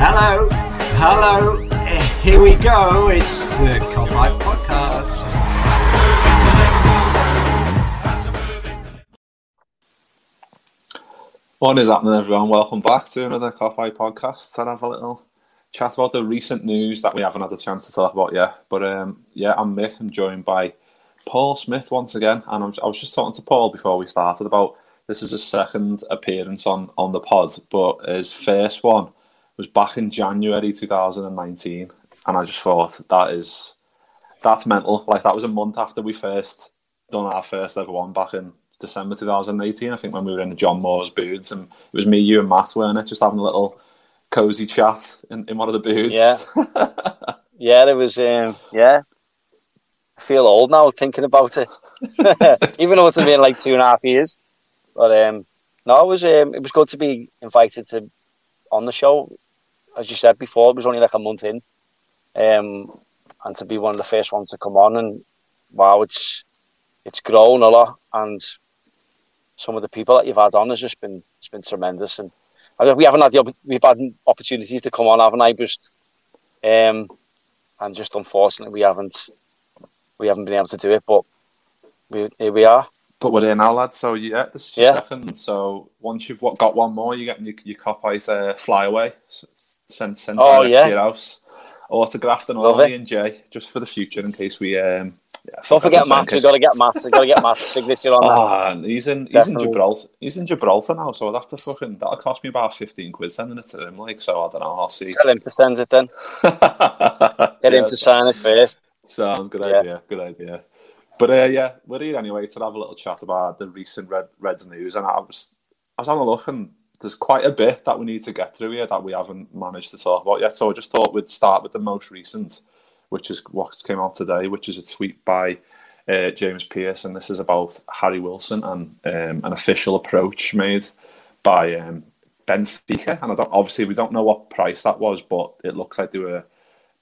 Hello, hello, here we go. It's the Kopite Podcast. What is happening, everyone? Welcome back to another Kopite podcast. To have a little chat about the recent news that we haven't had a chance to talk about yet. But um, yeah, I'm Mick. I'm joined by Paul Smith once again, and I'm, I was just talking to Paul before we started about this is his second appearance on on the pod, but his first one was back in January 2019, and I just thought that is that's mental. Like that was a month after we first done our first ever one back in December 2018. I think when we were in the John Moores booths, and it was me, you, and Matt, weren't it? Just having a little cozy chat in, in one of the booths. Yeah, yeah, there was. Um, yeah, I feel old now thinking about it, even though it's been like two and a half years. But um, no, it was um, it was good to be invited to on the show as you said before, it was only like a month in, um, and to be one of the first ones to come on, and wow, it's it's grown a lot, and some of the people that you've had on has just been it's been tremendous, and we haven't had the we've had opportunities to come on, haven't I? Just um, and just unfortunately we haven't we haven't been able to do it, but we, here we are. But we're here now, lads. So yeah, this is your yeah. second. So once you've got one more, you're getting your, your copyright uh, fly away. So sent sent oh, yeah. to your house, autographed and all, and Jay, just for the future in case we. Um, yeah, Don't forget Matt. We've got to get Matt. We've got to get Matt's signature on oh, that. He's in. He's in Gibraltar. He's in Gibraltar now, so I'll have to fucking. That'll cost me about fifteen quid sending it to him. Like, so I don't know. I'll see. Tell him to send it then. get yeah, him to sign it first. Sound good yeah. idea. Good idea. But uh, yeah, we're here anyway to have a little chat about the recent Red Reds news, and I was I was having a look and there's quite a bit that we need to get through here that we haven't managed to talk about yet. So I just thought we'd start with the most recent, which is what came out today, which is a tweet by uh, James Pearce, and this is about Harry Wilson and um, an official approach made by um, Benfica. And obviously, we don't know what price that was, but it looks like they were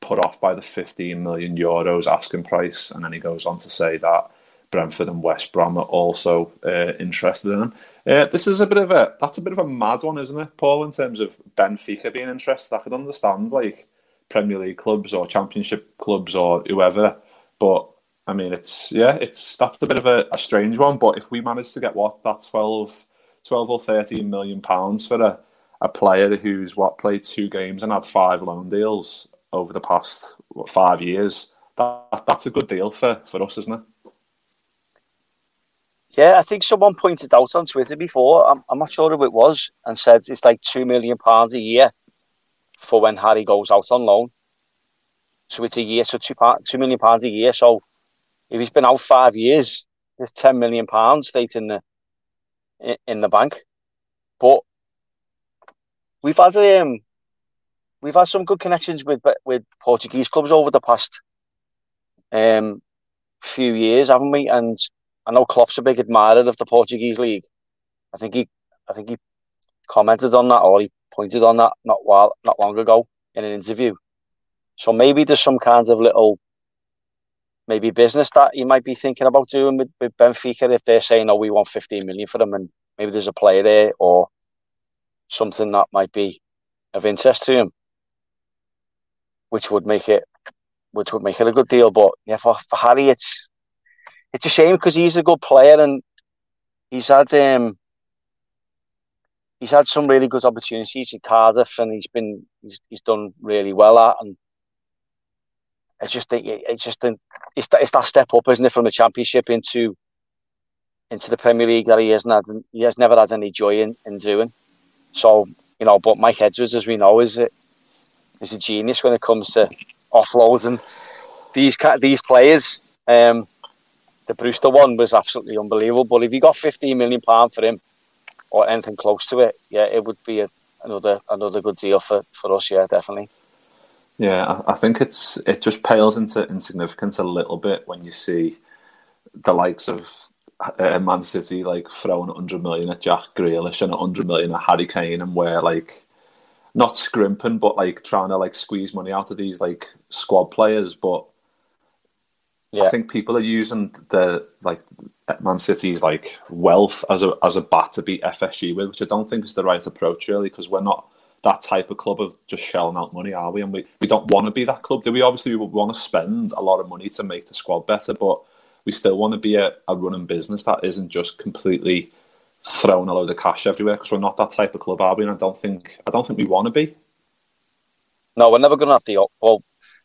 put off by the 15 million euros asking price. And then he goes on to say that Brentford and West Brom are also uh, interested in him. Uh, this is a bit of a that's a bit of a mad one, isn't it, Paul? In terms of Benfica being interested, I could understand like Premier League clubs or Championship clubs or whoever, but I mean, it's yeah, it's that's a bit of a, a strange one. But if we manage to get what that 12, 12 or thirteen million pounds for a, a player who's what played two games and had five loan deals over the past what, five years, that that's a good deal for for us, isn't it? Yeah, I think someone pointed out on Twitter before. I'm, I'm not sure who it was, and said it's like two million pounds a year for when Harry goes out on loan. So it's a year, so two two million pounds a year. So if he's been out five years, there's ten million pounds straight in the in the bank. But we've had um we've had some good connections with with Portuguese clubs over the past um few years, haven't we? And I know Klopp's a big admirer of the Portuguese league. I think he, I think he commented on that or he pointed on that not while not long ago in an interview. So maybe there's some kind of little maybe business that you might be thinking about doing with, with Benfica if they're saying, "Oh, we want 15 million for them," and maybe there's a player there or something that might be of interest to him, which would make it, which would make it a good deal. But yeah, for, for Harry, it's it's a shame because he's a good player and he's had um he's had some really good opportunities in Cardiff and he's been he's, he's done really well at and it's just it's just it's that, it's that step up, isn't it, from the Championship into into the Premier League that he hasn't had, he has never had any joy in, in doing. So you know, but Mike Edwards, as we know, is is a genius when it comes to offloading these these players. Um, the Brewster one was absolutely unbelievable. But if you got 15 million pound for him or anything close to it, yeah, it would be a, another another good deal for, for us. Yeah, definitely. Yeah, I, think it's it just pales into insignificance a little bit when you see the likes of uh, Man City like throwing 100 million at Jack Grealish and 100 million at Harry Kane, and we're like not scrimping, but like trying to like squeeze money out of these like squad players. But yeah. I think people are using the like Man City's like wealth as a as a bat to beat FSG with, which I don't think is the right approach really, because we're not that type of club of just shelling out money, are we? And we, we don't want to be that club, do we? Obviously, we want to spend a lot of money to make the squad better, but we still want to be a, a running business that isn't just completely throwing a load of cash everywhere because we're not that type of club, are we? And I don't think I don't think we want to be. No, we're never going to have the well.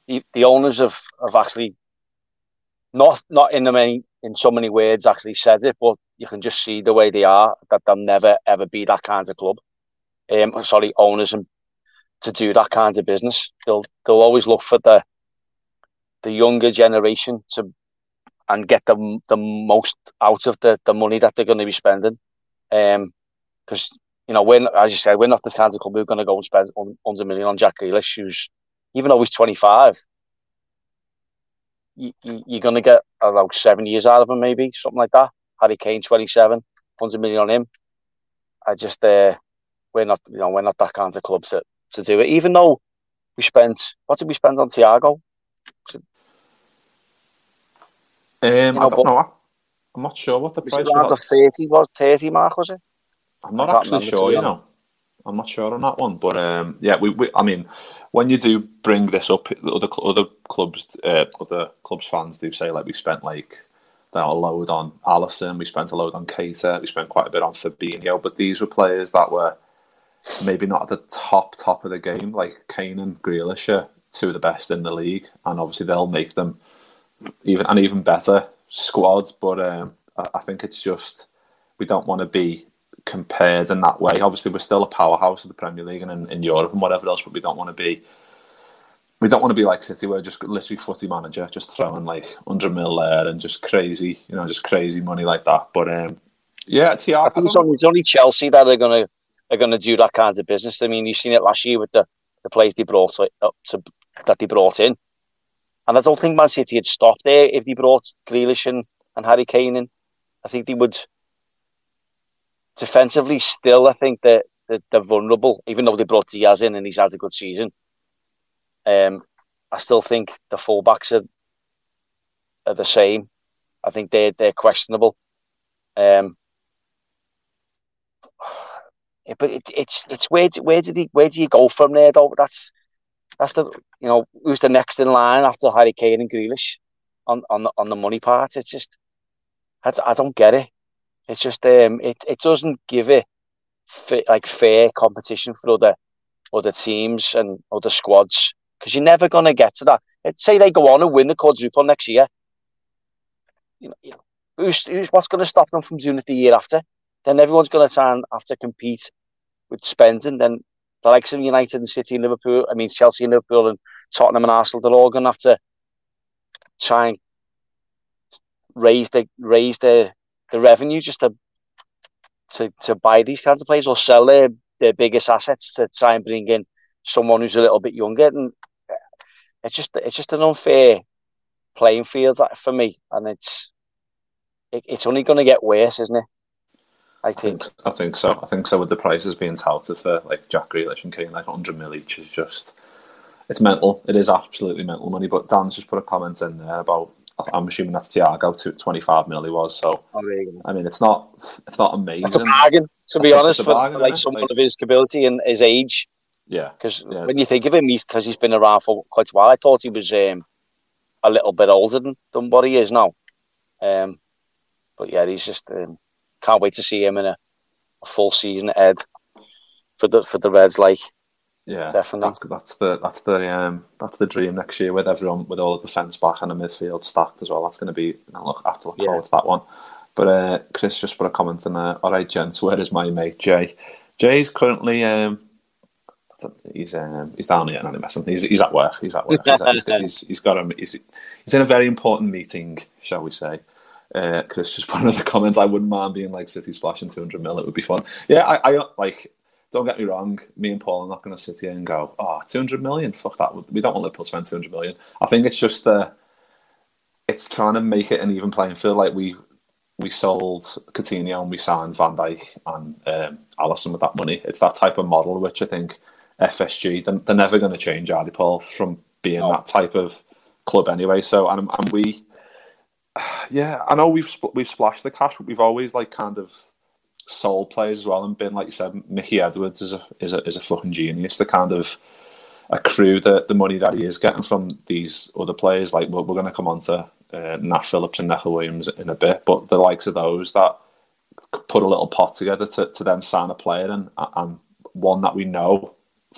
The, the owners have, have actually not not in the many in so many words actually said it, but you can just see the way they are that they'll never ever be that kind of club um, sorry, owners and to do that kind of business. They'll they'll always look for the the younger generation to and get the the most out of the, the money that they're going to be spending. Um, because you know when as you said, we're not the kind of club who're going to go and spend hundred million on Jack Grealish, who's even though he's twenty five. You, you, are going to get about seven years out of him, maybe something like that. Harry Kane, 27, 100 million on him. I just, uh, we're not, you know, we're not that kind of club to, to do it. Even though we spent, what did we spend on Thiago? Um, you know, I don't know. I'm not sure what the price was. the 30 was 30 mark, was it? I'm not actually sure, you know. I'm not sure on that one, but um, yeah, we, we, I mean, when you do bring this up, other other clubs, uh, other clubs fans do say like we spent like that a load on Alisson, we spent a load on Keita, we spent quite a bit on Fabinho, but these were players that were maybe not at the top top of the game. Like Kane and Grealish are two of the best in the league, and obviously they'll make them even an even better squad. But um, I think it's just we don't want to be compared in that way. Obviously, we're still a powerhouse of the Premier League and in, in Europe and whatever else, but we don't want to be. We don't want to be like City, where just literally footy manager, just throwing like hundred mil there and just crazy, you know, just crazy money like that. But um, yeah. I think it's only, it's only Chelsea that are going to are going to do that kind of business. I mean, you've seen it last year with the, the players they brought up to, that they brought in. And I don't think Man City had stopped there if they brought Grealish and, and Harry Kane in. I think they would defensively still, I think that they're, they're, vulnerable, even though they brought Diaz in and he's had a good season. Um, I still think the fullbacks are, are the same. I think they're, they're questionable. Um, but it, it's it's where where did he where do you go from there though? That's that's the you know who's the next in line after Harry Kane and Grealish on on the, on the money part. It's just I, I don't get it. It's just um it, it doesn't give it fit, like fair competition for other other teams and other squads because you're never going to get to that. Let's say they go on and win the quadruple next year. You know, you know who's, who's what's going to stop them from doing it the year after? Then everyone's going to try and have to compete with spending, then the likes of United and City and Liverpool, I mean Chelsea and Liverpool and Tottenham and Arsenal, they're all going to have to try and raise the raise the the revenue just to to to buy these kinds of players or sell their their biggest assets to try and bring in someone who's a little bit younger and it's just it's just an unfair playing field for me and it's it, it's only going to get worse isn't it I think. I think so. I think so. With the prices being touted for like Jack Grealish and Kane, like 100 mil each is just it's mental. It is absolutely mental money. But Dan's just put a comment in there about. I'm assuming that's Thiago to 25 mil he was. So oh, I mean, it's not it's not amazing. It's a bargain, to be honest, for, bargain, like someone like, of his ability and his age. Yeah, because yeah. when you think of him, he's because he's been around for quite a while. I thought he was um, a little bit older than, than what he is now. Um, but yeah, he's just um, can't wait to see him in a, a full season ahead for the for the Reds. Like yeah, definitely. That's, that's the that's the um, that's the dream next year with everyone with all of the defence back and the midfield stacked as well. That's going to be. I look, to look yeah. forward to that one. But uh, Chris just put a comment in there. All right, gents, where is my mate Jay? Jay's currently um, he's um, he's down here and I'm messing. He's, he's at work. He's at work. He's, he's, he's, he's got a he's, he's in a very important meeting, shall we say? Uh, Chris just put another comment. I wouldn't mind being like City splashing 200 mil. It would be fun. Yeah, I, I like don't get me wrong, me and Paul are not going to sit here and go, oh, 200 million, fuck that. We don't want Liverpool to spend 200 million. I think it's just, uh, it's trying to make it an even playing field. Like we we sold Coutinho and we signed Van Dijk and um, Alisson with that money. It's that type of model which I think FSG, they're, they're never going to change, Ardy Paul, from being that type of club anyway. So, and, and we, yeah, I know we've we've splashed the cash, but we've always like kind of soul players as well, and been like you said, Mickey Edwards is a is a is a fucking genius. The kind of accrue the the money that he is getting from these other players. Like we're, we're going to come on to uh, Nat Phillips and Neco Williams in a bit, but the likes of those that put a little pot together to, to then sign a player and and one that we know,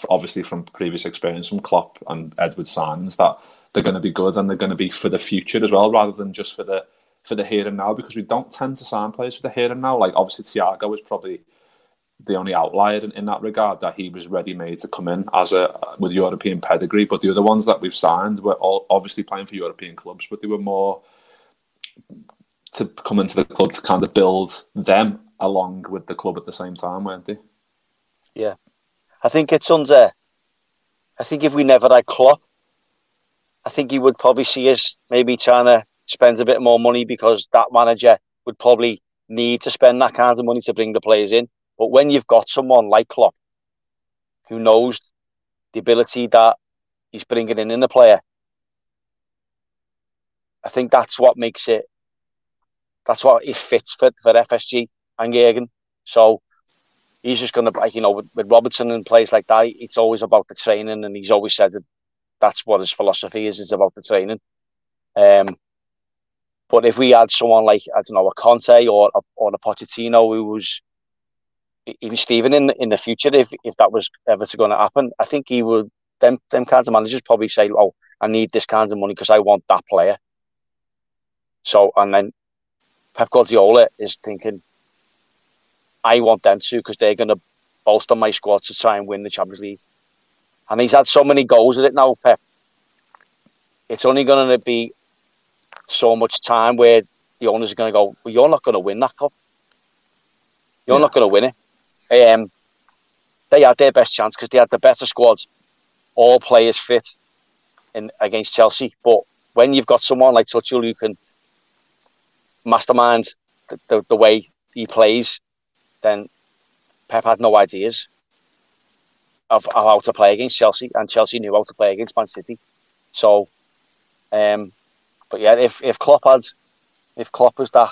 obviously from previous experience from Klopp and Edwards signs that they're going to be good and they're going to be for the future as well, rather than just for the for the here and now because we don't tend to sign players for the here and now. Like obviously Thiago was probably the only outlier in, in that regard that he was ready made to come in as a with European pedigree. But the other ones that we've signed were all obviously playing for European clubs, but they were more to come into the club to kind of build them along with the club at the same time, weren't they? Yeah, I think it's under. I think if we never had Klopp, I think he would probably see us maybe trying to spends a bit more money because that manager would probably need to spend that kind of money to bring the players in. But when you've got someone like Klopp, who knows the ability that he's bringing in in the player, I think that's what makes it. That's what it fits for for FSG and Jurgen. So he's just going to, like you know, with, with Robertson and players like that, it's always about the training, and he's always said that that's what his philosophy is. It's about the training. Um, but if we had someone like I don't know a Conte or a, or a Pochettino who was even Stephen in in the future, if if that was ever to going to happen, I think he would. Them them kinds of managers probably say, "Oh, I need this kind of money because I want that player." So and then Pep Guardiola is thinking, "I want them to because they're going to bolster my squad to try and win the Champions League." And he's had so many goals at it now, Pep. It's only going to be so much time where the owners are going to go, well, you're not going to win that cup. You're yeah. not going to win it. Um, they had their best chance because they had the better squads, all players fit in against Chelsea. But when you've got someone like Tuchel who can mastermind the, the, the way he plays, then Pep had no ideas of, of, how to play against Chelsea, and Chelsea knew how to play against Man City. So um, but yeah, if if Klopp had, if Klopp was that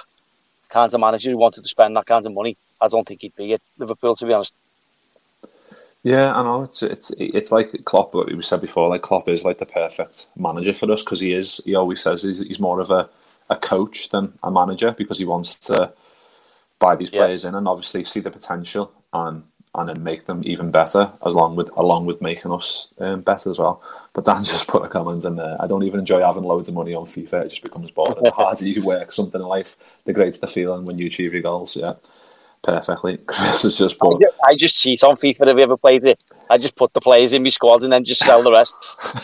kind of manager who wanted to spend that kind of money, I don't think he'd be at Liverpool. To be honest. Yeah, I know it's it's it's like Klopp. What we said before, like Klopp is like the perfect manager for us because he is. He always says he's, he's more of a, a coach than a manager because he wants to buy these players yeah. in and obviously see the potential and and then make them even better, as long with along with making us um, better as well. But Dan just put a comment in there. I don't even enjoy having loads of money on FIFA. It just becomes boring. the harder you work something in life, the greater the feeling when you achieve your goals. Yeah, perfectly. Chris has just put. I just cheat on FIFA. Have you ever played it? I just put the players in my squad and then just sell the rest,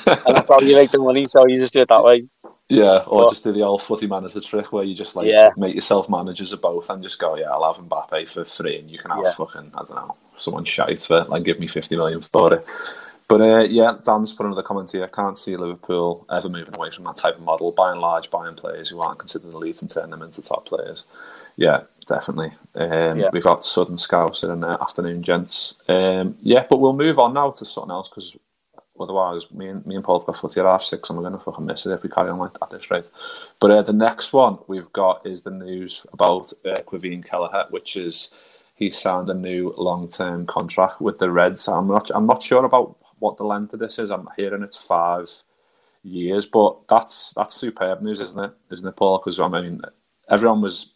and that's how you make the money. So you just do it that way. Yeah, or but, just do the old footy manager trick where you just like yeah. make yourself managers of both and just go, yeah, I'll have Mbappe for free and you can have yeah. fucking, I don't know, someone shite for it, like give me 50 million for it. But uh, yeah, Dan's put another comment here. I can't see Liverpool ever moving away from that type of model. By and large, buying players who aren't considered elite and turning them into top players. Yeah, definitely. Um, yeah. We've got Southern Scouts and uh, afternoon gents. Um, yeah, but we'll move on now to something else because otherwise, me and me and Paul have got footy at half six, and we're going to fucking miss it if we carry on like at this rate. But uh, the next one we've got is the news about uh, Caoimhín Kelleher, which is he signed a new long-term contract with the Reds. I'm not I'm not sure about what the length of this is. I'm hearing it's five years, but that's that's superb news, isn't it? Isn't it, Paul? Because I mean, everyone was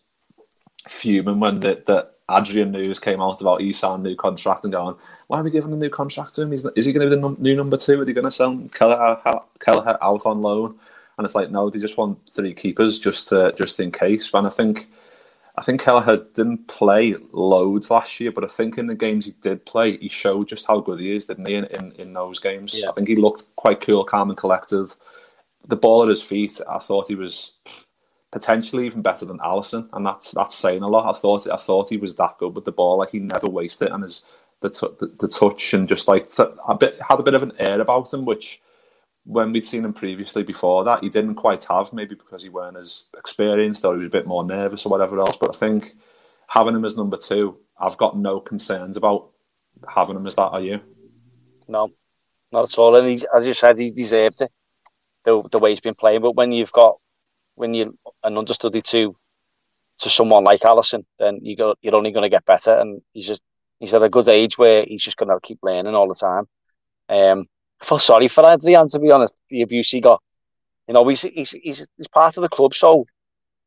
fuming when the, the Adrian news came out about Isan new contract and going, why are we giving a new contract to him? He's, is he going to be the num- new number two? Are they going to sell Kelleher, Kelleher out on loan? And it's like, no, they just want three keepers just to, just in case. And I think I think Kelleher didn't play loads last year, but I think in the games he did play, he showed just how good he is, didn't he, in, in, in those games? Yeah. I think he looked quite cool, calm and collected. The ball at his feet, I thought he was potentially even better than Alisson, and that's that's saying a lot. I thought I thought he was that good with the ball, like he never wasted it, and his the, t- the, the touch and just like a bit had a bit of an air about him, which when we'd seen him previously before that, he didn't quite have, maybe because he weren't as experienced or he was a bit more nervous or whatever else. But I think having him as number two, I've got no concerns about having him as that. Are you? No, not at all. And he's, as you said, he's deserved it the, the way he's been playing. But when you've got when you're an understudy to to someone like Alisson, then you go, you're only going to get better. And he's just he's at a good age where he's just going to keep learning all the time. Um, I feel sorry for Adrian to be honest. The abuse he got, you know, he's he's he's, he's part of the club, so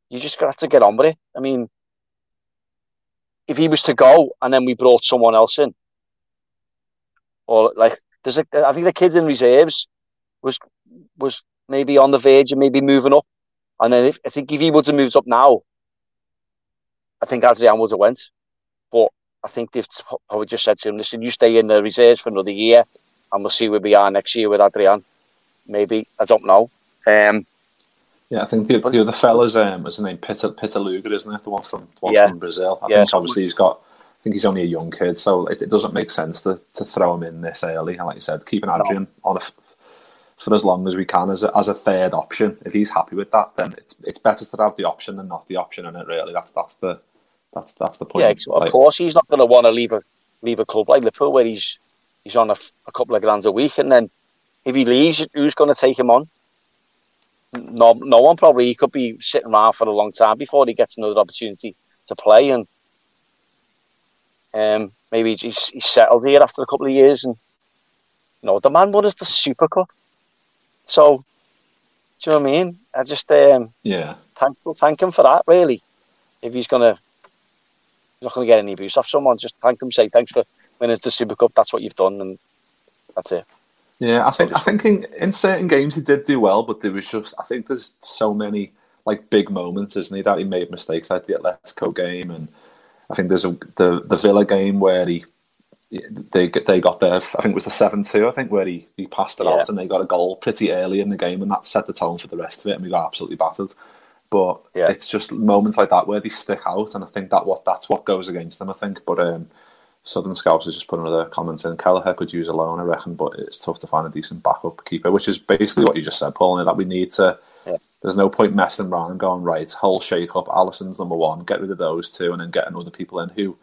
you just got to get on with it. I mean, if he was to go and then we brought someone else in, or like there's a, I think the kids in reserves was was maybe on the verge of maybe moving up, and then if, I think if he would have moved up now, I think Adrian would have went. But I think they've probably just said to him, "Listen, you stay in the reserves for another year, and we'll see where we are next year with Adrian. Maybe I don't know. Um, yeah, I think the, the other fella's um, what's his name Peter Pitaluga, isn't it? The one from the one yeah. from Brazil. I yeah, think obviously he's got. I think he's only a young kid, so it, it, doesn't make sense to, to throw him in this early. And like you said, keeping Adrian no. on a, for as long as we can as a, as a third option. If he's happy with that, then it's it's better to have the option than not the option. And it really that's that's the that's that's the point. Yeah, of like, course he's not going to want to leave a leave a club like Liverpool where he's he's on a, a couple of grand a week, and then if he leaves, who's going to take him on? No, no one probably. He could be sitting around for a long time before he gets another opportunity to play, and um, maybe he's, he's settled here after a couple of years. And you know, the man won us the Super Cup, so do you know what I mean? I just um, yeah, thankful, thank him for that. Really, if he's gonna, he's not gonna get any abuse off someone, just thank him, say thanks for when it's the Super Cup, that's what you've done, and that's it. Yeah, I think I think in, in certain games he did do well, but there was just I think there's so many like big moments, isn't he, that he made mistakes like the Atletico game, and I think there's a, the the Villa game where he they they got there. I think it was the seven two. I think where he, he passed it yeah. out and they got a goal pretty early in the game, and that set the tone for the rest of it, and we got absolutely battered. But yeah. it's just moments like that where they stick out, and I think that what that's what goes against them. I think, but um, Southern Scouts has just put another comment in. Kelleher could use a loan, I reckon, but it's tough to find a decent backup keeper, which is basically what you just said, Paul, that we need to. Yeah. There's no point messing around and going, right, whole shake up, Alisson's number one, get rid of those two, and then getting other people in who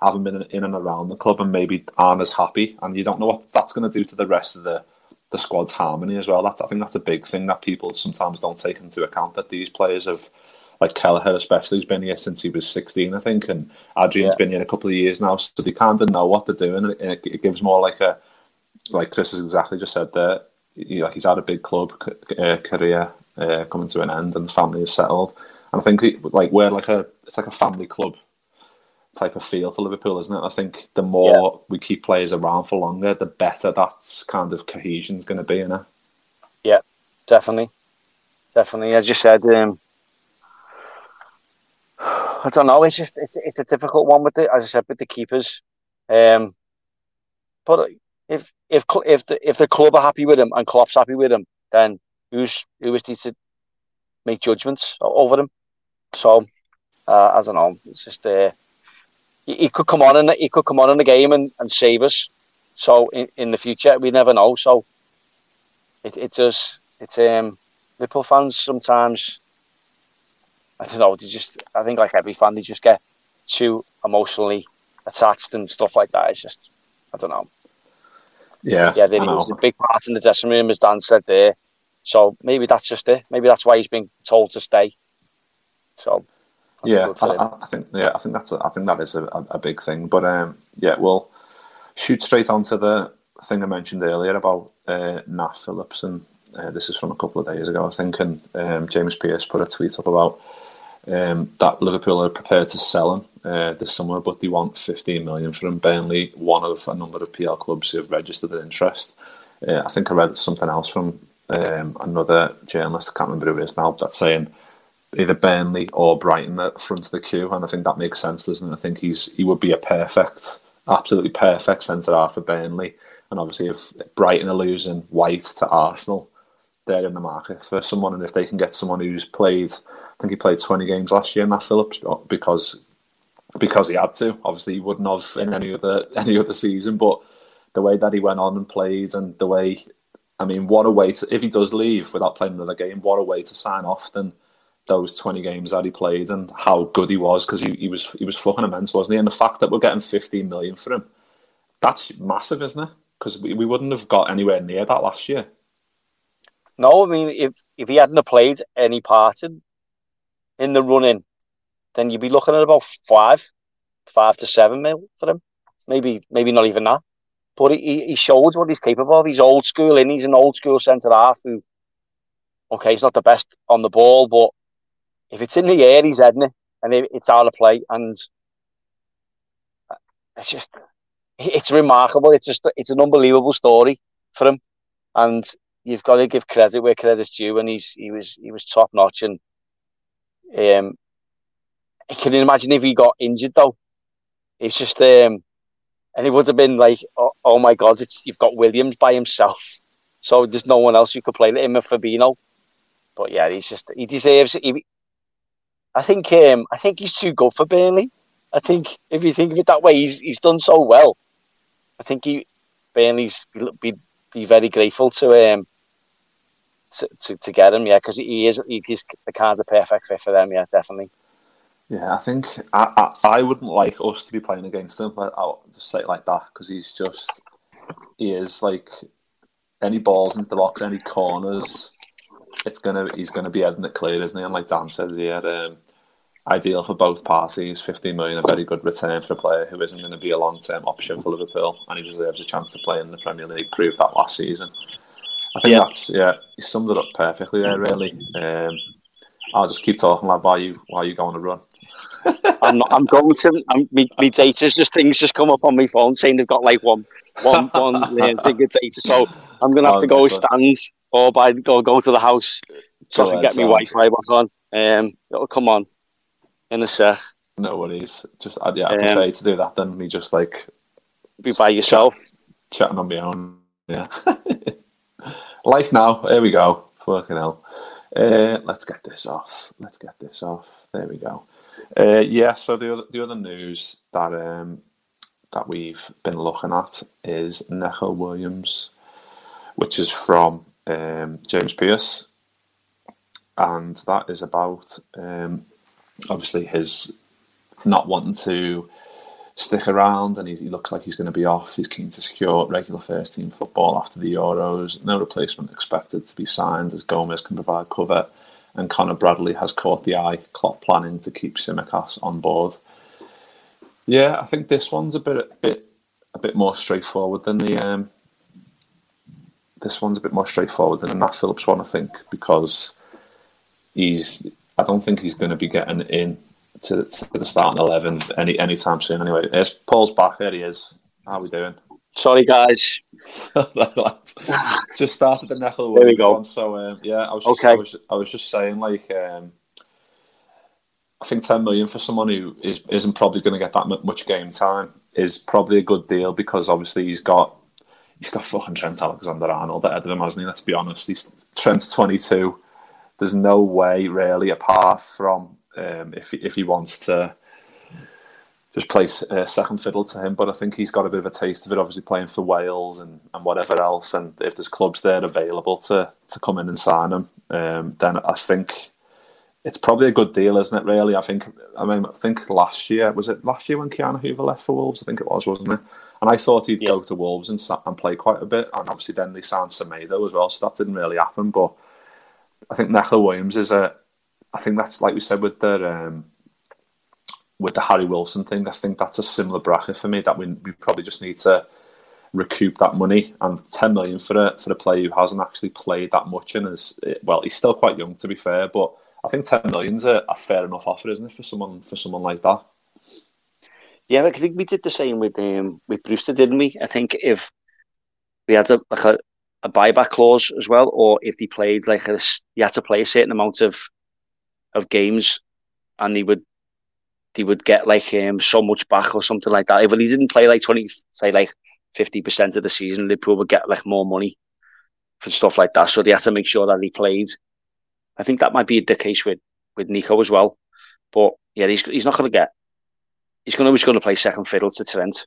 haven't been in and around the club and maybe aren't as happy. And you don't know what that's going to do to the rest of the, the squad's harmony as well. That's, I think that's a big thing that people sometimes don't take into account that these players have like Kelleher especially, who's been here since he was 16, I think, and Adrian's yeah. been here a couple of years now, so they kind of know what they're doing. And it, it gives more like a, like Chris has exactly just said there, he, like he's had a big club uh, career uh, coming to an end, and the family is settled. And I think he, like we're like a, it's like a family club type of feel to Liverpool, isn't it? I think the more yeah. we keep players around for longer, the better that kind of cohesion is going to be, you know? Yeah, definitely, definitely. As you said, um, I don't know. It's just it's it's a difficult one with the as I said with the keepers. Um, but if if if the if the club are happy with him and Klopp's happy with him, then who's who is to make judgments over him? So uh, I don't know. It's just uh, he, he, could come on and he could come on in the game and, and save us. So in, in the future, we never know. So it it does. It's um Liverpool fans sometimes I don't know. They just, I think, like every fan, they just get too emotionally attached and stuff like that. It's just, I don't know. Yeah, yeah, then he's a big part in the dressing room, as Dan said there. So maybe that's just it. Maybe that's why he's been told to stay. So yeah, I, I, think yeah, I think that's a, I think that is a, a big thing. But um, yeah, we'll shoot straight onto the thing I mentioned earlier about uh, Nat Phillips, and uh, this is from a couple of days ago, I think. And um, James Pearce put a tweet up about um, that Liverpool are prepared to sell him uh, this summer, but they want 15 million for him. Burnley, one of a number of PL clubs who have registered an interest. Uh, I think I read something else from um, another journalist, I can't remember who it is now, that's saying either Burnley or Brighton at front of the queue, and I think that makes sense, doesn't it? I think he's he would be a perfect, absolutely perfect centre half for Burnley, and obviously if Brighton are losing White to Arsenal, they're in the market for someone, and if they can get someone who's played, think he played twenty games last year, Nat Phillips, uh, because because he had to. Obviously, he wouldn't have in any other any other season, but the way that he went on and played, and the way, I mean, what a way to if he does leave without playing another game, what a way to sign off than those 20 games that he played and how good he was because he, he was he was fucking immense, wasn't he? And the fact that we're getting 15 million for him, that's massive, isn't it? Because we, we wouldn't have got anywhere near that last year. No, I mean if if he hadn't played any part in in the running, then you'd be looking at about five, five to seven mil for him. Maybe maybe not even that. But he, he showed what he's capable of. He's old school and he's an old school centre half who okay, he's not the best on the ball, but if it's in the air, he's heading it, and it's out of play, and it's just it's remarkable. It's just it's an unbelievable story for him, and you've got to give credit where credit's due. And he's he was he was top notch, and um, I can imagine if he got injured though. It's just um, and it would have been like, oh, oh my god, you've got Williams by himself, so there's no one else who could play him and Fabinho. But yeah, he's just he deserves. He, I think um, I think he's too good for Burnley. I think if you think of it that way, he's he's done so well. I think he Burnley's be be very grateful to um to to, get him, yeah, because he is he's the kind of perfect fit for them, yeah, definitely. Yeah, I think I, I, I wouldn't like us to be playing against him. I'll just say it like that because he's just he is like any balls into the box, any corners, it's gonna he's gonna be heading it clear, isn't he? And like Dan says, he had um, ideal for both parties. Fifteen million, a very good return for a player who isn't going to be a long term option for Liverpool, and he deserves a chance to play in the Premier League. Proved that last season. I think yeah. that's yeah. You summed it up perfectly there. Really. Um, I'll just keep talking lad while you while you go on a run. I'm not, I'm going to. I'm, me, me data's just things just come up on my phone saying they've got like one, one, one thing of data. So I'm gonna have oh, to go stand or by go go to the house so I can get my Wi-Fi back on. Um, it'll come on in a sec. No worries. Just yeah, I prefer um, to do that than me just like be by yourself, chat, chatting on my own. Yeah, like now. Here we go. Fucking hell. Uh, let's get this off. Let's get this off. There we go. Uh, yeah. So the other, the other news that um, that we've been looking at is Neco Williams, which is from um, James Pearce, and that is about um, obviously his not wanting to stick around, and he, he looks like he's going to be off. He's keen to secure regular first team football after the Euros. No replacement expected to be signed, as Gomez can provide cover, and Connor Bradley has caught the eye. Klopp planning to keep Tsimikas on board. Yeah, I think this one's a bit, a bit, a bit more straightforward than the um, this one's a bit more straightforward than the Nat Phillips one, I think, because he's. I don't think he's going to be getting in to, to the starting eleven any anytime soon. Anyway, it's Paul's back. There he is. How are we doing? Sorry, guys. just started the Neco There we go. One, so um, yeah, I was just, okay. I was, I was just saying like. Um, I think 10 million for someone who is, isn't probably going to get that much game time is probably a good deal because obviously he's got he's got fucking Trent Alexander Arnold ahead of him, hasn't he? Let's be honest. He's Trent's 22. There's no way, really, apart from um, if, if he wants to just play uh, second fiddle to him. But I think he's got a bit of a taste of it, obviously playing for Wales and, and whatever else. And if there's clubs there available to, to come in and sign him, um, then I think it's probably a good deal, isn't it? Really, I think. I mean, I think last year was it last year when Ki-Jana left for Wolves. I think it was, wasn't it? And I thought he'd yeah. go to Wolves and, and play quite a bit. And obviously, then they signed Semedo as well, so that didn't really happen. But I think Neco Williams is a. I think that's like we said with the um, with the Harry Wilson thing. I think that's a similar bracket for me that we we probably just need to recoup that money and 10 million for a for a player who hasn't actually played that much and is well he's still quite young to be fair but I think 10 million's a, a fair enough offer isn't it for someone for someone like that yeah, I think we did the same with um, with Brewster, didn't we? I think if we had a like a, a buyback clause as well, or if he played like a, you had to play a certain amount of of games, and he would he would get like um, so much back or something like that. If he didn't play like twenty, say like fifty percent of the season, Liverpool would get like more money for stuff like that. So they had to make sure that he played. I think that might be the case with with Neco as well. But yeah, he's he's not going to get he's going to he's going to play second fiddle to Trent,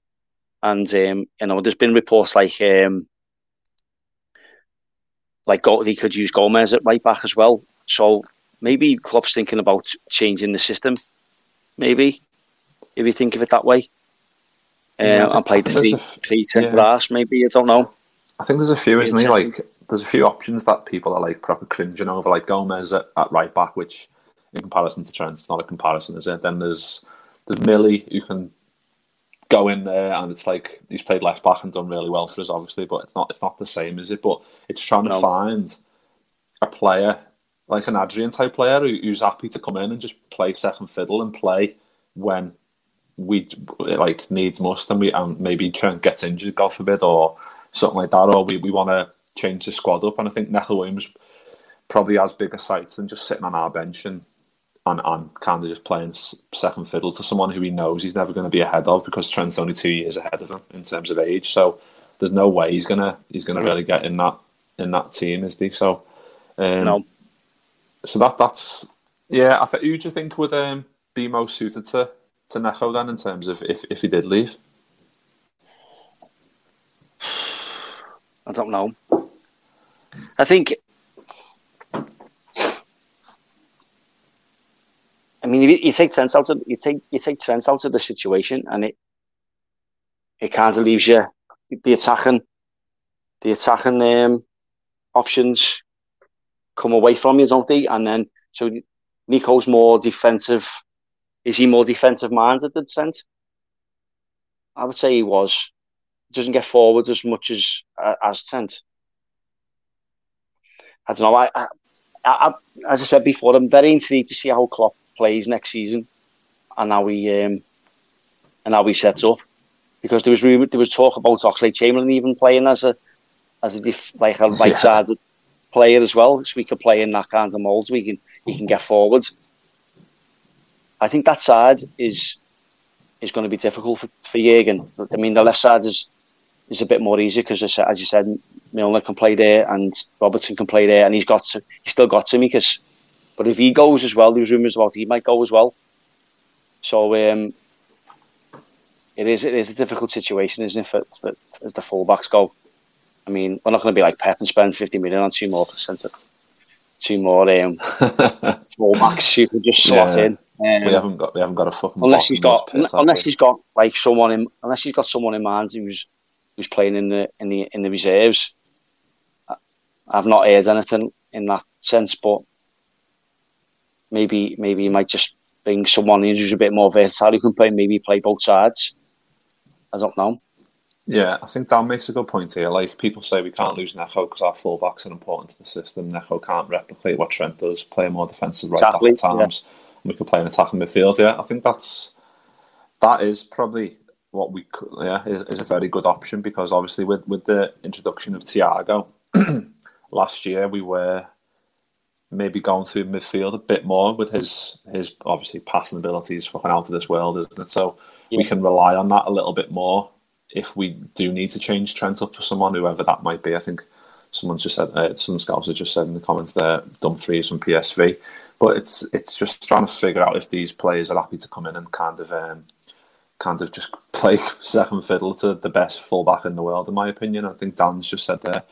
and um, you know there's been reports like um, like he could use Gomez at right back as well. So maybe Klopp's thinking about changing the system. Maybe if you think of it that way, yeah, um, and play the three, three centre yeah. Maybe I don't know. I think there's a few, isn't there? Like there's a few options that people are like proper cringing over, like Gomez at, at right back, which in comparison to Trent, it's not a comparison, is it? Then there's there's Millie who can go in there and it's like he's played left back and done really well for us, obviously, but it's not it's not the same, is it? But it's trying no. to find a player like an Adrian type player who, who's happy to come in and just play second fiddle and play when we like needs must and we and maybe Trent gets injured, God forbid, or something like that, or we, we want to change the squad up. And I think Neco Williams probably has bigger sights than just sitting on our bench and and, and kind of just playing second fiddle to someone who he knows he's never going to be ahead of because Trent's only two years ahead of him in terms of age. So there's no way he's gonna he's gonna really get in that in that team, is he? So um, no. So that that's yeah. I think who do you think would um, be most suited to to Neco then in terms of if if he did leave? I don't know. I think I mean, you, you take Trent out of you take you take Trent out of the situation, and it it kind of leaves you the attacking the attacking um, options come away from you, don't they? And then so Neco's more defensive. Is he more defensive minded than Trent? I would say he was. Doesn't get forward as much as uh, as Trent. I don't know. I, I, I, as I said before, I'm very intrigued to see how Klopp plays next season, and how we um, and how we set up. Because there was rumor, there was talk about Oxlade-Chamberlain even playing as a as a diff, like a right sided. Player as well, so we could play in that kind of mould. We can he can get forward. I think that side is is going to be difficult for, for Jurgen. I mean, the left side is is a bit more easy because, as you said, Milner can play there and Robertson can play there, and he's got to, he's still got to because but if he goes as well, there's rumours about he might go as well. So um, it is it is a difficult situation, isn't it, for, for as the fullbacks go. I mean, we're not going to be like Pep and spend 50 million on two more percent, two more um, fullbacks you can just slot yeah. in. Um, we haven't got we haven't got a fucking unless he's got pit, unless he's got like someone in unless he's got someone in mind who's who's playing in the in the in the reserves. I've not heard anything in that sense, but maybe maybe you might just bring someone in who's a bit more versatile who can play maybe play both sides. I don't know. Yeah, I think Dan makes a good point here. Like people say, we can't lose Neco because our fullbacks are important to the system. Neco can't replicate what Trent does, play more defensive right exactly, back at times. Yeah. And we could play an attacking midfield. Yeah, I think that's that is probably what we could. Yeah, is, is a very good option because obviously with with the introduction of Thiago last year, we were maybe going through midfield a bit more with his his obviously passing abilities fucking out of this world, isn't it? So yeah. we can rely on that a little bit more if we do need to change Trent up for someone, whoever that might be. I think someone's just said, uh, some scouts have just said in the comments there, Dumfries from PSV. But it's it's just trying to figure out if these players are happy to come in and kind of um, kind of just play second fiddle to the best fullback in the world, in my opinion. I think Dan's just said there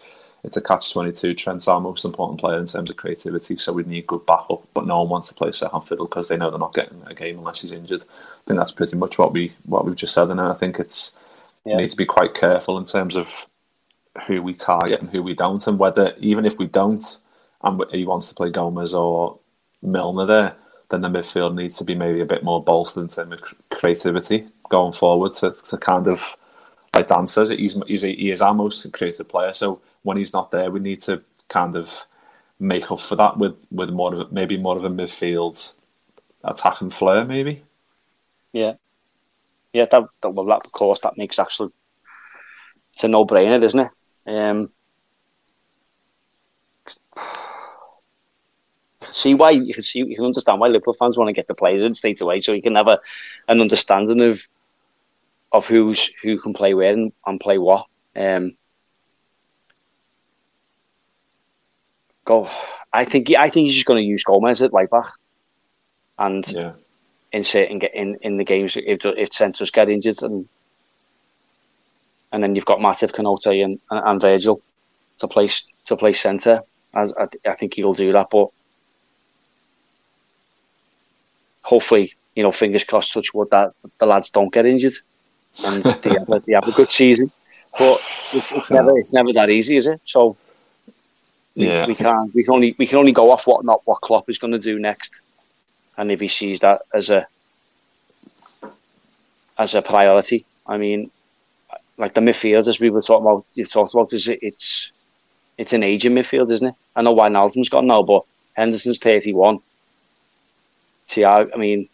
it's a catch 22. Trent's our most important player in terms of creativity, so we need good backup. But no one wants to play second fiddle because they know they're not getting a game unless he's injured. I think that's pretty much what we what we've just said, and I think it's yeah. we need to be quite careful in terms of who we target and who we don't, and whether even if we don't, and he wants to play Gomez or Milner there, then the midfield needs to be maybe a bit more bolstered in terms of creativity going forward to, to kind of like Dan says, he's, he's a, he is our most creative player. So when he's not there, we need to kind of make up for that with, with more of a, maybe more of a midfield attacking flair, maybe. Yeah, yeah. That, that well, that course that makes actually it's a no brainer, isn't it? Um, see why you can see you can understand why Liverpool fans want to get the players in straight away, so you can have a, an understanding of of who's who can play where and, and play what. Um, go. I think I think he's just going to use Gomez at right back, and yeah. Insert and get in, in the games if if centres get injured and and then you've got Matip, Konaté, and, and, Virgil to play to play centre. As I, I think he'll do that, but hopefully, you know, fingers crossed, touch wood that the lads don't get injured and they have a, they have a good season. But it's, it's never it's never that easy, is it? So yeah, we, can we can only we can only go off what not what Klopp is going to do next, and if he sees that as a as a priority, I mean, like the midfield as we were talking about, you've talked about is it's it's an aging midfield, isn't it? I know Wijnaldum's gone now, but Henderson's thirty one. Thiago, I mean,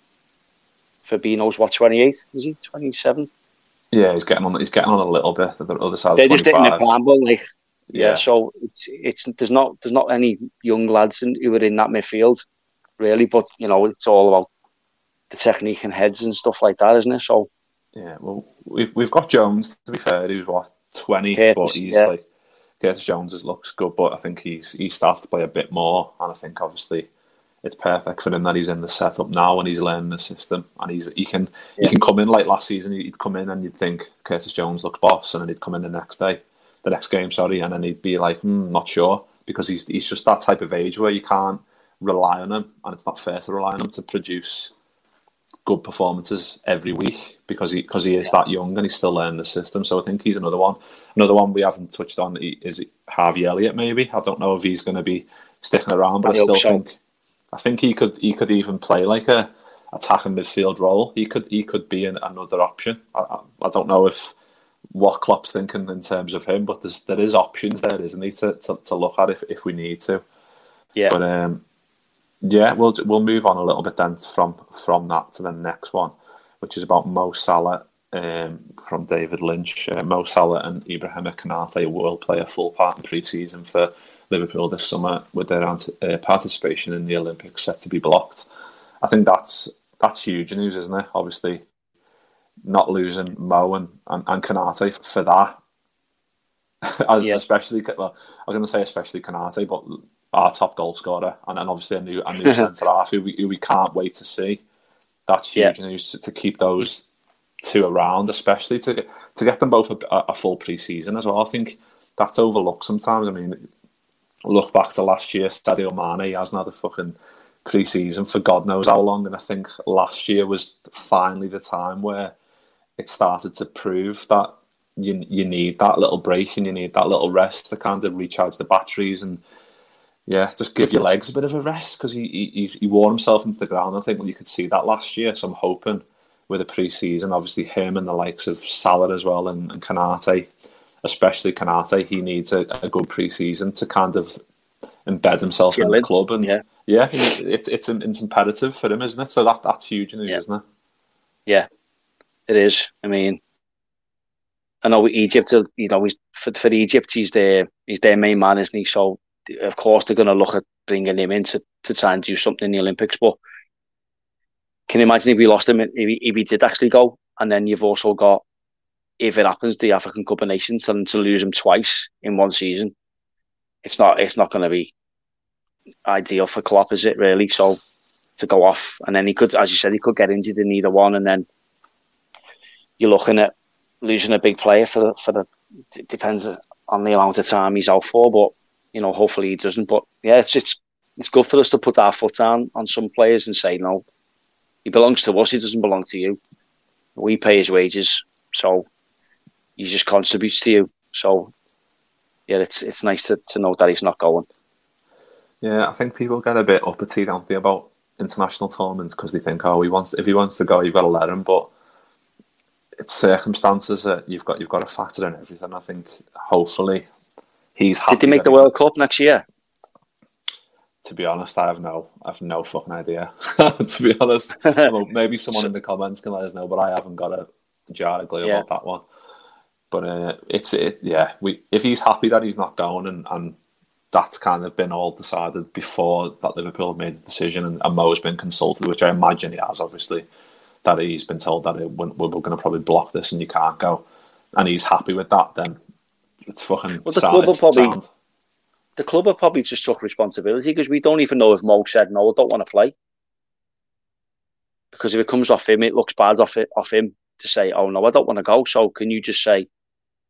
Fabinho's what twenty eight? Is he twenty seven? Yeah, he's getting on. He's getting on a little bit the other side. They're just hitting the prime, like yeah. yeah. So it's it's there's not there's not any young lads in, who are in that midfield, really. But you know, it's all about the technique and heads and stuff like that, isn't it? So yeah, well, we've we've got Jones. To be fair, he was what twenty, Curtis, but he's yeah. like Curtis Jones looks good, but I think he's he's started to play a bit more, and I think obviously it's perfect for him that he's in the setup now and he's learning the system and he's he can yeah. he can come in like last season he'd come in and you'd think Curtis Jones looks boss and then he'd come in the next day the next game sorry and then he'd be like mm, not sure because he's he's just that type of age where you can't rely on him and it's not fair to rely on him to produce good performances every week because he because he is yeah. that young and he's still learning the system so I think he's another one another one we haven't touched on is Harvey Elliott maybe I don't know if he's going to be sticking around but I, I still so. think I think he could he could even play like a attacking midfield role. He could he could be an, another option. I, I, I, don't know if what Klopp's thinking in terms of him, but there's there is options there, isn't he, to, to, to look at if, if we need to. Yeah. But um, yeah, we'll we'll move on a little bit then from from that to the next one, which is about Mo Salah um, from David Lynch. Uh, Mo Salah and Ibrahim Konate will play a full part in pre-season for Liverpool this summer with their uh, participation in the Olympics set to be blocked. I think that's that's huge news, isn't it? Obviously, not losing Mo and, and, and Konate for that. As, yeah. Especially, well, I'm going to say especially Konate, but our top goal scorer, and obviously a new, a new centre half who we, who we can't wait to see. That's huge yeah. news to, to, keep those two around, especially to get, to get them both a, a full pre season as well. I think that's overlooked sometimes. I mean, look back to last year, Sadio Mane, he hasn't had a fucking pre-season for God knows how long, and I think last year was finally the time where it started to prove that you you need that little break and you need that little rest to kind of recharge the batteries and yeah, just give your legs a bit of a rest because he, he he wore himself into the ground. I think well, you could see that last year, so I'm hoping with a pre-season, obviously him and the likes of Salah as well and, and Konate especially Konate, he needs a, a good pre-season to kind of embed himself in the club, and yeah, yeah, it's it's it's imperative for him, isn't it? So that that's huge news, yeah. isn't it? Yeah, it is. I mean, I know Egypt, you know, he's, for for Egypt, he's their he's their main man, isn't he? So of course they're going to look at bringing him in to, to try and do something in the Olympics. But can you imagine if we lost him, if he, if he did actually go, and then you've also got if it happens, the African Cup of Nations, and to lose him twice in one season, it's not it's not going to be ideal for Klopp, is it really? So to go off, and then he could, as you said, he could get injured in either one, and then you're looking at losing a big player for the, for the. Depends on the amount of time he's out for, but you know, hopefully he doesn't. But yeah, it's it's it's good for us to put our foot down on some players and say no, he belongs to us. He doesn't belong to you. We pay his wages, so he just contributes to you. So yeah, it's it's nice to, to know that he's not going. Yeah, I think people get a bit uppity, don't they, about international tournaments because they think, oh, he wants if he wants to go, you've got to let him. But it's circumstances that you've got you've got to factor in everything. I think hopefully he's. Did they make the World Cup next year? To be honest, I have no, I have no fucking idea. to be honest, maybe someone in the comments can let us know, but I haven't got a jar of glue yeah. about that one. But uh, it's it, yeah. We if he's happy that he's not going, and, and that's kind of been all decided before that Liverpool made the decision, and, and Mo's been consulted, which I imagine he has, obviously. That he's been told that it, we're, we're going to probably block this and you can't go, and he's happy with that. Then it's fucking. Well, the sound, club probably. Sound. The club have probably just took responsibility because we don't even know if Mo said no, I don't want to play. Because if it comes off him, it looks bad off it off him to say, "Oh no, I don't want to go." So can you just say,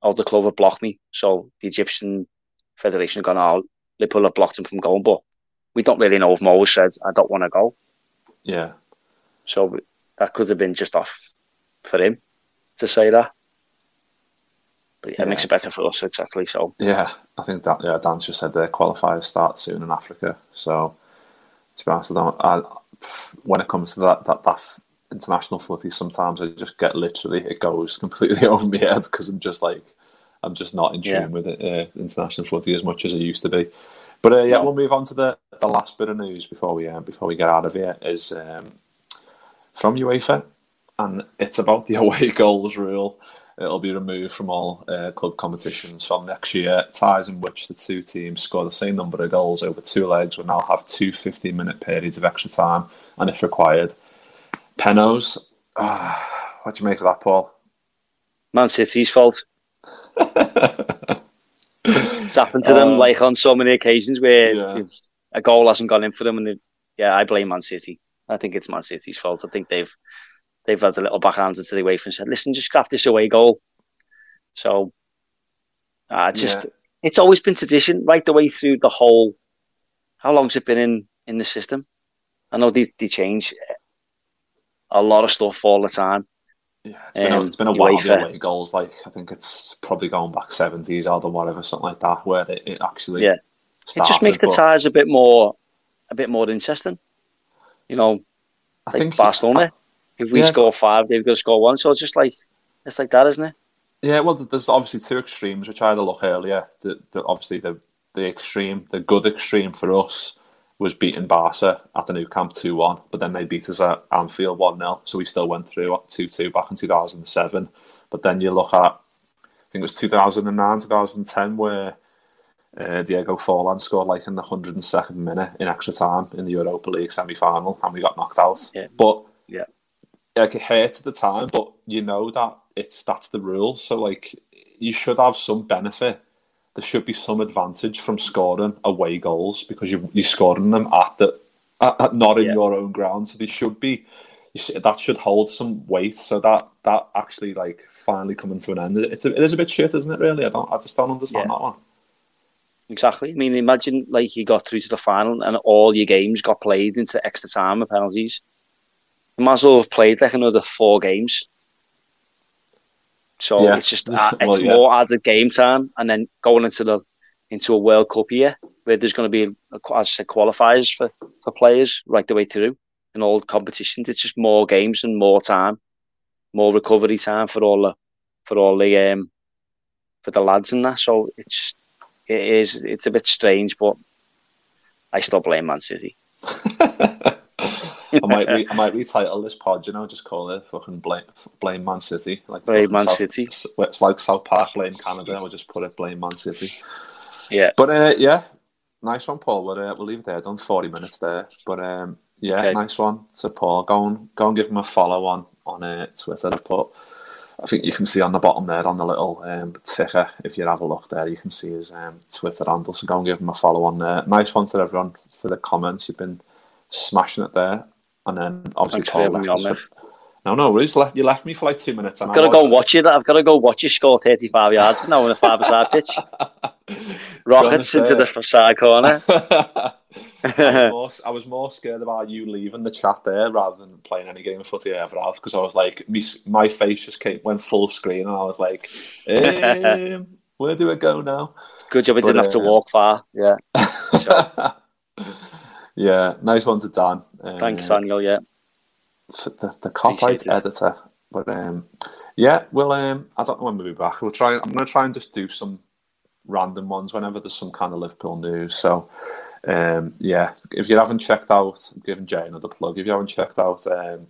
"Oh, the club have blocked me," so the Egyptian Federation have gone, "Oh, Liverpool have blocked him from going," but we don't really know if Mo said, "I don't want to go." Yeah. So that could have been just off for him to say that. But yeah, yeah. it makes it better for us, exactly. So yeah, I think that yeah, Dan just said the qualifiers start soon in Africa. So to be honest, I don't. I, when it comes to that that that international footy, sometimes I just get literally it goes completely over my head because I'm just like I'm just not in tune yeah. with it, uh, international footy as much as I used to be. But uh, yeah, we'll move on to the, the last bit of news before we uh, before we get out of here is um, from UEFA, and it's about the away goals rule. It'll be removed from all uh, club competitions from next year. Ties in which the two teams score the same number of goals over two legs will now have two 15 minute periods of extra time, and if required, penos. Uh, what do you make of that, Paul? Man City's fault. it's happened to them um, like on so many occasions where yeah. a goal hasn't gone in for them, and yeah, I blame Man City. I think it's Man City's fault. I think they've they've had a little backhander to the UEFA and said, "Listen, just grab this away goal." So, uh, just yeah. it's always been tradition right the way through the whole. How long's it been in in the system? I know they they change a lot of stuff all the time. Yeah, it's been, um, a, it's been a while away goals. Like I think it's probably going back seventies or whatever, something like that, where it, it actually yeah. Started, it just makes the ties a bit more, a bit more interesting. You know, I like think Barcelona. If we yeah, score five, they've got to score one. So it's just like it's like that, isn't it? Yeah, well, there's obviously two extremes, which I had a look earlier. The, the, obviously, the the extreme, the good extreme for us was beating Barca at the Nou Camp 2 1, but then they beat us at Anfield 1 0. So we still went through at 2 2 back in 2007. But then you look at, I think it was 2009, 2010, where uh, Diego Forlan scored like in the 102nd minute in extra time in the Europa League semi final, and we got knocked out. Yeah. But yeah, like it hurt at the time, but you know that it's that's the rule. So like you should have some benefit there should be some advantage from scoring away goals because you you're scoring them at the at, at not in yeah. your own ground. So they should be should, that should hold some weight. So that that actually like finally coming to an end. It's a, it is a bit shit, isn't it? Really, I don't I just don't understand yeah. that one. Exactly. I mean, imagine like you got through to the final and all your games got played into extra time with penalties. You might as well have played like another four games so yeah. it's just uh, it's well, yeah. more added game time, and then going into the into a World Cup year where there's going to be, as I said, qualifiers for, for players right the way through in all competitions. It's just more games and more time, more recovery time for all the for all the um for the lads and that. So it's it is it's a bit strange, but I still blame Man City. I might re- I might retitle this pod. You know, just call it fucking blame blame Man City. Like blame Man South, City. It's like South Park blame Canada. We'll just put it blame Man City. Yeah. But uh, yeah, nice one, Paul. We'll, uh, we'll leave it there. Done forty minutes there. But um, yeah, okay. nice one to Paul. Go and go and give him a follow on on uh, Twitter. I put. I think you can see on the bottom there on the little um, ticker. If you have a look there, you can see his um, Twitter handle. So go and give him a follow on there. Nice one to everyone for the comments. You've been smashing it there. And then obviously Thanks Paul left for, No, no, Ruth, left, you left me for like two minutes. I've got to go and watch it. I've got to go watch you score 35 yards now in a five-a-side pitch. Rockets into the side corner. I, was more, I was more scared about you leaving the chat there rather than playing any game of footy I ever have because I was like, me, my face just came, went full screen and I was like, um, where do I go now? Good job I didn't have to uh, walk far. Yeah. Yeah, nice one to Dan. Thanks, um, Daniel. Yeah. The, the copyright editor. But um, yeah, well, um, I don't know when we'll be back. We'll try. I'm going to try and just do some random ones whenever there's some kind of Liverpool news. So um, yeah, if you haven't checked out, I'm giving Jay another plug. If you haven't checked out um,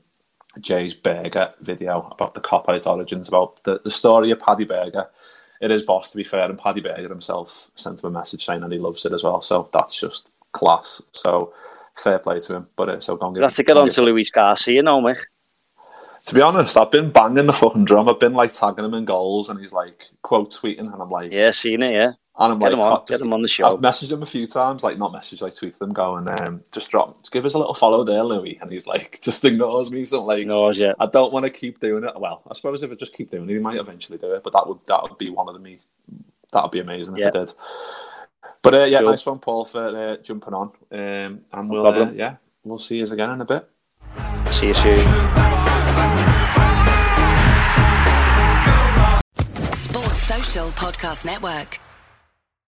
Jay's Berger video about the cop out origins, about the, the story of Paddy Berger, it is boss to be fair, and Paddy Berger himself sent him a message saying that he loves it as well. So that's just class. So fair play to him. But uh, so go and get. That's to get on to Luis Garcia now, mate. To be honest, I've been banging the fucking drum. I've been like tagging him in goals, and he's like quote tweeting, and I'm like, yeah, seen it, yeah. And I'm get like, him on, get him on the show. I've messaged him a few times, like not message, like tweet them, going, um, just drop, just give us a little follow there, Louis. And he's like, just ignores me. So I'm like, ignores, yeah. I don't want to keep doing it. Well, I suppose if I just keep doing it, he might eventually do it. But that would that would be one of the me. That would be amazing if yeah. did. But uh, yeah, cool. nice one, Paul, for uh, jumping on. Um, and we'll uh, yeah, we'll see you again in a bit. See you soon. Sports Social Podcast Network.